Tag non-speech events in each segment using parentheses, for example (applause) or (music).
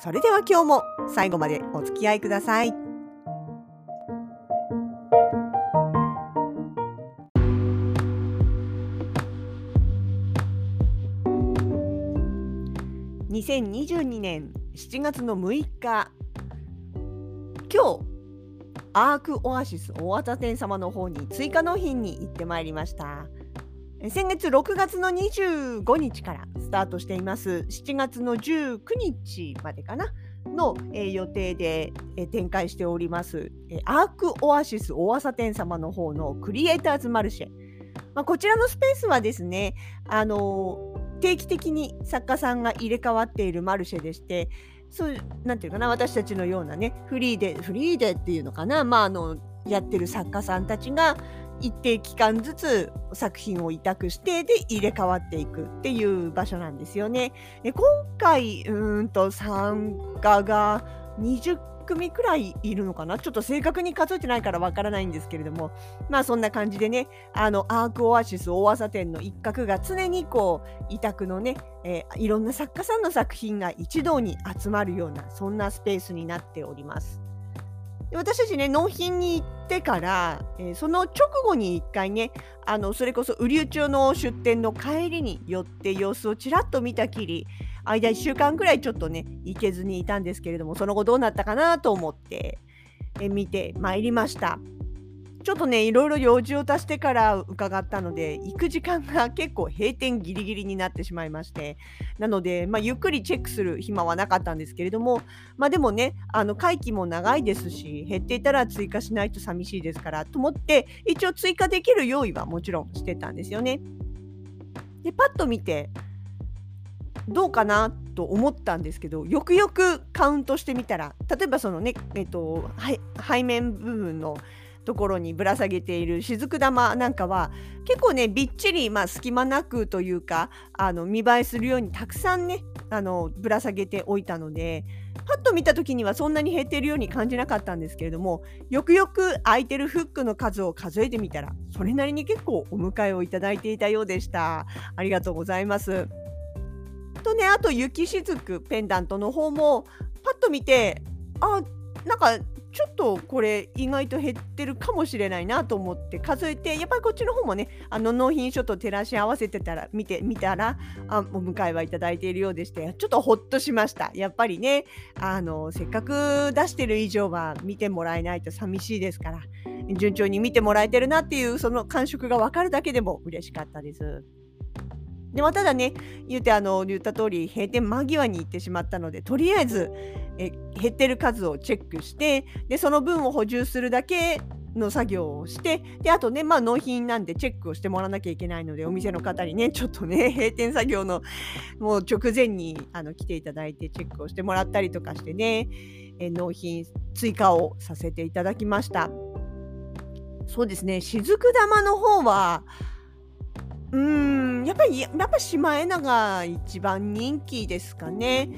それでは今日も最後までお付き合いください。2022年7月の6日今日アークオアシス大型店様の方に追加納品に行ってまいりました先月6月の25日からスタートしています。7月の19日までかなの、えー、予定で、えー、展開しております、えー、アークオアシス大朝店様の方のクリエイターズマルシェ、まあ、こちらのスペースはですね、あの定期的に作家さんが入れ替わっているマルシェでしてそうなんていうかな私たちのようなねフリーでフリーでっていうのかなまああのやってる作家さんたちが一定期間ずつ作品を委託してで入れ替わっていくっていう場所なんですよね。で今回うんと参加が20組くらいいるのかな？ちょっと正確に数えてないからわからないんですけれどもまあそんな感じでねあのアークオアシス大朝店の一角が常にこう委託のね、えー、いろんな作家さんの作品が一堂に集まるようなそんなスペースになっております。私たちね納品に行ってから、えー、その直後に1回ねあのそれこそ雨竜町の出店の帰りに寄って様子をちらっと見たきり間1週間くらいちょっとね行けずにいたんですけれどもその後どうなったかなと思って、えー、見てまいりました。ちょっとね、いろいろ用事を足してから伺ったので、行く時間が結構閉店ギリギリになってしまいまして、なので、まあ、ゆっくりチェックする暇はなかったんですけれども、まあ、でもね、あの会期も長いですし、減っていたら追加しないと寂しいですからと思って、一応追加できる用意はもちろんしてたんですよね。で、パッと見て、どうかなと思ったんですけどよくよくカウントしてみたら例えばそのね、えっと、背面部分のところにぶら下げている雫玉なんかは結構ねびっちり、まあ、隙間なくというかあの見栄えするようにたくさんねあのぶら下げておいたのでパッと見た時にはそんなに減っているように感じなかったんですけれどもよくよく空いてるフックの数を数えてみたらそれなりに結構お迎えをいただいていたようでした。ありがとうございます。とねあと雪しずくペンダントの方もパッと見てあなんかちょっとこれ意外と減ってるかもしれないなと思って数えてやっぱりこっちの方もねあの納品書と照らし合わせてたら見てみたらあお迎えはいただいているようでしてちょっとほっとしましたやっぱりねあのせっかく出してる以上は見てもらえないと寂しいですから順調に見てもらえてるなっていうその感触が分かるだけでも嬉しかったです。でもただね言うてあの言った通り閉店間際に行ってしまったのでとりあえずえ減ってる数をチェックしてでその分を補充するだけの作業をしてであとねまあ納品なんでチェックをしてもらわなきゃいけないのでお店の方にねちょっとね (laughs) 閉店作業のもう直前にあの来ていただいてチェックをしてもらったりとかしてねえ納品追加をさせていただきましたそうですね雫玉の方はうーん、やっぱりやっぱシマエナガ一番人気ですかね。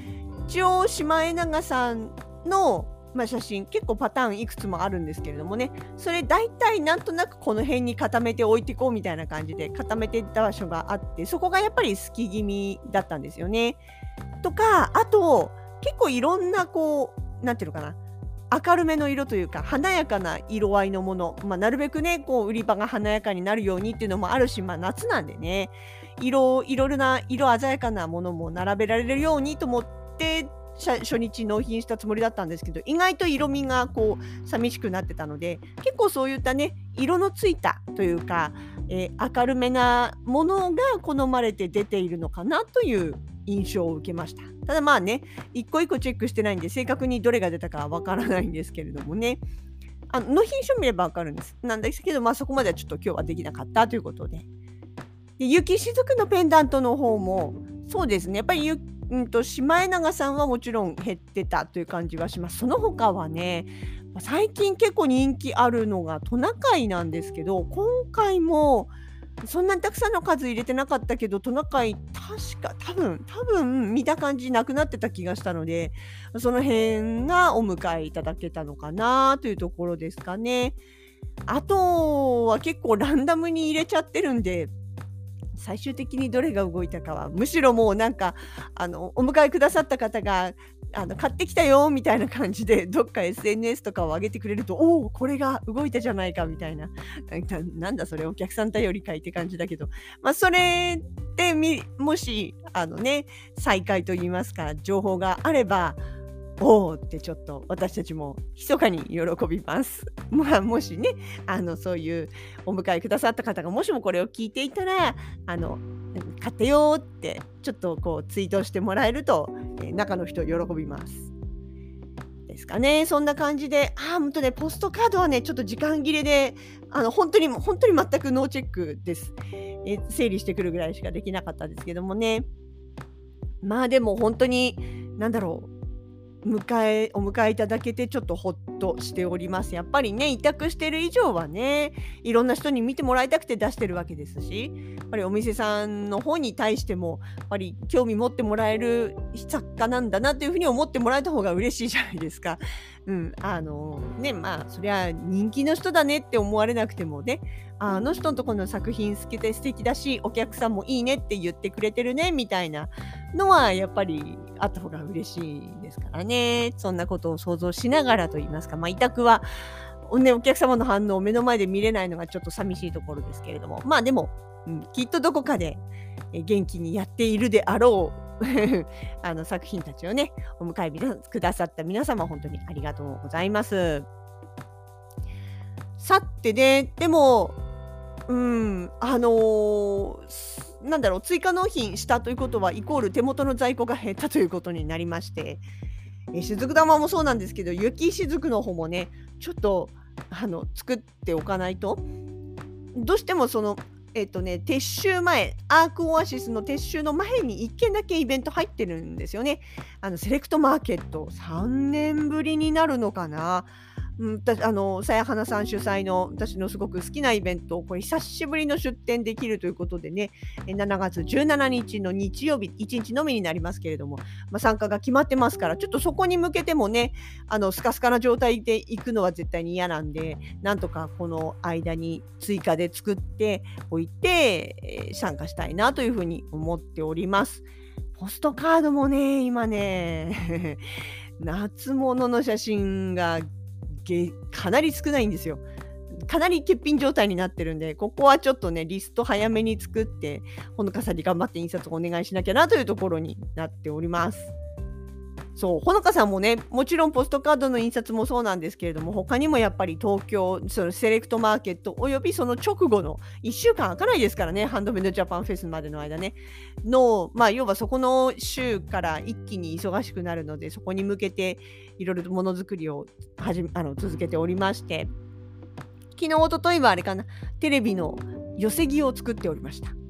一応シマエナガさんの、まあ、写真結構パターンいくつもあるんですけれどもね。それ大体なんとなくこの辺に固めて置いていこうみたいな感じで固めていった場所があってそこがやっぱり好き気味だったんですよね。とかあと結構いろんなこう何ていうのかな。明るめの色というか華やかな色合いのもの、まあ、なるべくねこう売り場が華やかになるようにっていうのもあるし、まあ、夏なんでね。色いろいろな色鮮やかなものも並べられるようにと思ってて初日納品したつもりだったんですけど意外と色味がこう寂しくなってたので結構そういったね色のついたというか、えー、明るめなものが好まれて出ているのかなという印象を受けました。ただまあね、一個一個チェックしてないんで、正確にどれが出たかわからないんですけれどもね。あの納品書見ればわかるんです。なんですけど、まあそこまではちょっと今日はできなかったということで。で雪しずくのペンダントの方も、そうですね、やっぱり雪うんと、シマエナガさんはもちろん減ってたという感じはします。その他はね、最近結構人気あるのがトナカイなんですけど、今回もそんなにたくさんの数入れてなかったけど、トナカイ確か多分多分見た感じなくなってた気がしたので、その辺がお迎えいただけたのかなというところですかね。あとは結構ランダムに入れちゃってるんで、最終的にどれが動いたかはむしろもうなんかあのお迎えくださった方があの買ってきたよみたいな感じで (laughs) どっか SNS とかを上げてくれるとおおこれが動いたじゃないかみたいな。なんだそれお客さん頼りかいって感じだけど。まあそれでもしあのね再開といいますか情報があればおおってちょっと私たちも密かに喜びます。(laughs) まあもしねあのそういうお迎えくださった方がもしもこれを聞いていたらあの買ってよってちょっとこうツイートしてもらえると、えー、中の人喜びます。ですかね。そんな感じで、あ、本当ね、ポストカードはね、ちょっと時間切れで、あの、本当に、本当に全くノーチェックです。え整理してくるぐらいしかできなかったですけどもね。まあでも本当に、なんだろう、迎えお迎えいただけてちょっとほっとしております。やっぱりね委託してる以上はねいろんな人に見てもらいたくて出してるわけですしやっぱりお店さんの方に対してもやっぱり興味持ってもらえる作家なんだなというふうに思ってもらえた方が嬉しいじゃないですか。うん、あのねまあそりゃ人気の人だねって思われなくてもねあの人のところの作品好きで素敵だしお客さんもいいねって言ってくれてるねみたいなのはやっぱりあった方が嬉しいですからね。そんなことを想像しながらと言いますか、まあ、委託は、ね、お客様の反応を目の前で見れないのがちょっと寂しいところですけれども。まあでも、うん、きっとどこかで元気にやっているであろう (laughs) あの作品たちをね、お迎えくださった皆様、本当にありがとうございます。さてね、でも、うん、あのー、なんだろう、追加納品したということは、イコール手元の在庫が減ったということになりまして、え雫玉もそうなんですけど、雪雫の方もね、ちょっとあの作っておかないと、どうしてもそのえっ、とね、撤収前、アークオアシスの撤収の前に1件だけイベント入ってるんですよね。あのセレクトマーケット、3年ぶりになるのかな。あのさやはなさん主催の私のすごく好きなイベントこれ久しぶりの出展できるということでね7月17日の日曜日1日のみになりますけれども、まあ、参加が決まってますからちょっとそこに向けてもねあのスカスカな状態で行くのは絶対に嫌なんでなんとかこの間に追加で作っておいて、参加したいなというふうに思っております。ポストカードもね今ね (laughs) 夏物の写真がかなり少ないんですよ。かなり欠品状態になってるんで、ここはちょっとね、リスト早めに作って、ほのかさんに頑張って印刷をお願いしなきゃなというところになっております。そう、ほのかさんもね、もちろんポストカードの印刷もそうなんですけれども、他にもやっぱり東京、そのセレクトマーケット、およびその直後の1週間開かないですからね、ハンドメイドジャパンフェスまでの間ね、の、まあ、要はそこの週から一気に忙しくなるので、そこに向けていろいろとものづくりをはじあの続けておりまして、昨日、おとといはあれかな、テレビの寄せ木を作っておりました。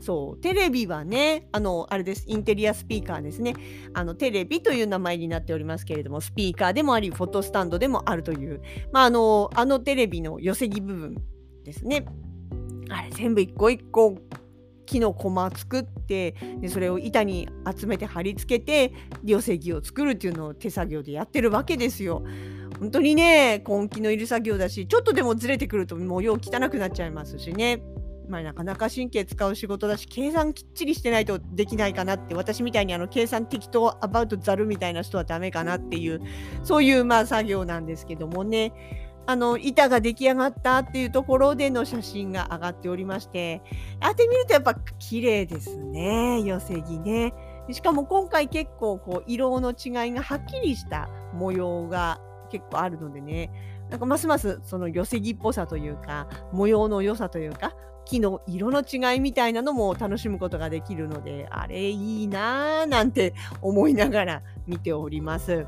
そう、テレビはね、あの、あれです、インテリアスピーカーですね。あの、テレビという名前になっておりますけれども、スピーカーでもあり、フォトスタンドでもあるという、まあ、あの、あのテレビの寄せ木部分ですね。あれ、全部一個一個木のコマ作ってでそれを板に集めて貼り付けて寄せ木を作るっていうのを手作業でやってるわけですよ。本当にね根気のいる作業だしちょっとでもずれてくるともうよう汚くなっちゃいますしね。まあ、なかなか神経使う仕事だし計算きっちりしてないとできないかなって私みたいにあの計算適当アバウトザルみたいな人はダメかなっていうそういうまあ作業なんですけどもね。あの板が出来上がったっていうところでの写真が上がっておりまして。当てみるとやっぱ綺麗ですね寄せ木ね。しかも今回結構こう色の違いがはっきりした模様が結構あるのでね。なんかますますその寄せ木っぽさというか模様の良さというか木の色の違いみたいなのも楽しむことができるので、あれいいなぁなんて思いながら見ております。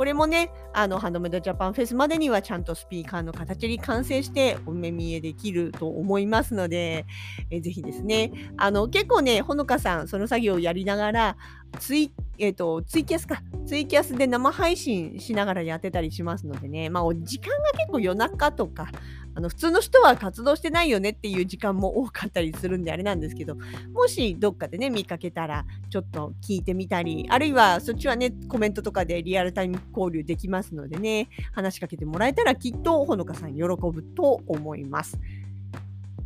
これもね、あの、ハンドメイドジャパンフェスまでにはちゃんとスピーカーの形に完成してお目見えできると思いますので、えぜひですね、あの、結構ね、ほのかさん、その作業をやりながら、ツイ、えっ、ー、と、ツイキャスか、ツイキャスで生配信しながらやってたりしますのでね、まあ、時間が結構夜中とか、あの普通の人は活動してないよねっていう時間も多かったりするんであれなんですけどもしどっかでね見かけたらちょっと聞いてみたりあるいはそっちはねコメントとかでリアルタイム交流できますのでね話しかけてもらえたらきっとほのかさん喜ぶと思います。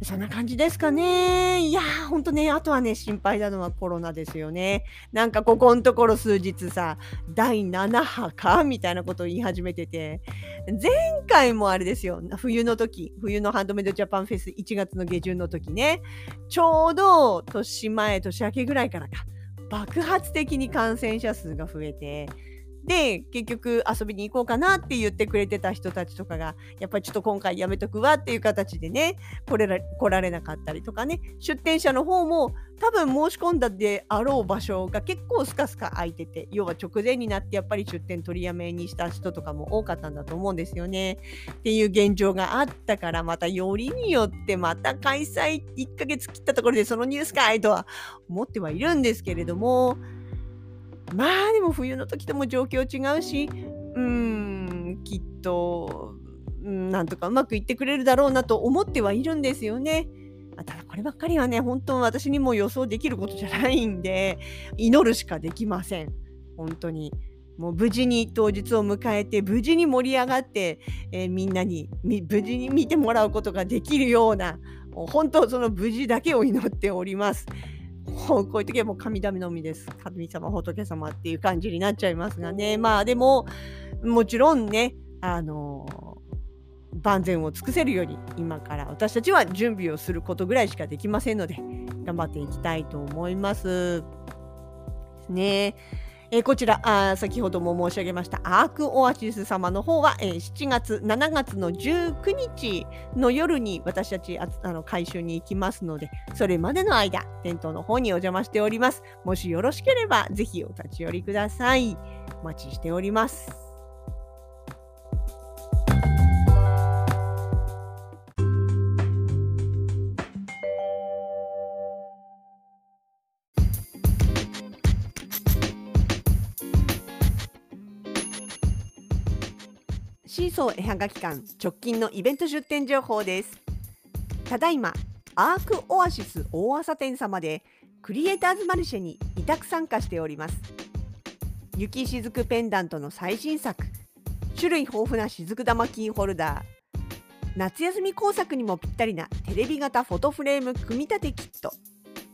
そんな感じですかね。いやー、ほんとね、あとはね、心配なのはコロナですよね。なんかここのところ数日さ、第7波かみたいなことを言い始めてて、前回もあれですよ、冬の時、冬のハンドメイドジャパンフェス1月の下旬の時ね、ちょうど年前、年明けぐらいからか、爆発的に感染者数が増えて、で、結局遊びに行こうかなって言ってくれてた人たちとかが、やっぱりちょっと今回やめとくわっていう形でね、来れら来られなかったりとかね、出店者の方も多分申し込んだであろう場所が結構スカスカ空いてて、要は直前になってやっぱり出店取りやめにした人とかも多かったんだと思うんですよね。っていう現状があったから、またよりによってまた開催1ヶ月切ったところでそのニュースかいとは思ってはいるんですけれども、まあでも冬の時とも状況違うし、うん、きっと、うん、なんとかうまくいってくれるだろうなと思ってはいるんですよね。ただこればっかりはね、本当私にも予想できることじゃないんで、祈るしかできません。本当に。もう無事に当日を迎えて、無事に盛り上がって、えー、みんなに無事に見てもらうことができるような、本当その無事だけを祈っております。こういう時はもう神頼みです。神様、仏様っていう感じになっちゃいますがね。まあでも、もちろんね、あの万全を尽くせるように今から私たちは準備をすることぐらいしかできませんので頑張っていきたいと思います。ねえー、こちらあ先ほども申し上げましたアークオアシス様の方は、えー、7月7月の19日の夜に私たちああの回収に行きますのでそれまでの間店頭の方にお邪魔しております。もしよろしければぜひお立ち寄りください。お待ちしております。シーソー絵はがき館直近のイベント出店情報です。ただいまアークオアシス大朝店様でクリエイターズマルシェに委託参加しております。雪しずくペンダントの最新作種類豊富なしずく玉キーホルダー夏休み工作にもぴったりなテレビ型フォトフレーム組み立てキット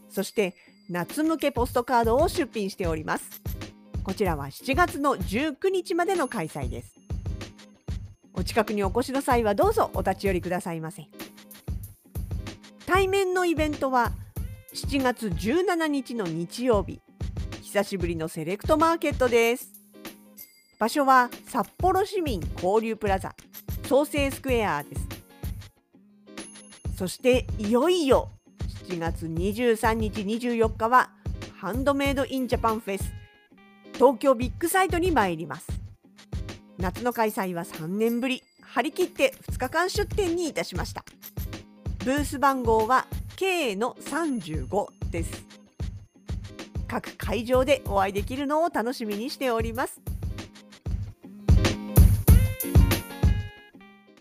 そして夏向けポストカードを出品しております。こちらは7月の19日までの開催です。お近くにお越しの際はどうぞお立ち寄りくださいませ。対面のイベントは7月17日の日曜日。久しぶりのセレクトマーケットです。場所は札幌市民交流プラザ。創生スクエアです。そしていよいよ7月23日24日はハンドメイドインジャパンフェス。東京ビッグサイトに参ります。夏の開催は3年ぶり。張り切って2日間出店にいたしました。ブース番号は K の35です。各会場でお会いできるのを楽しみにしております。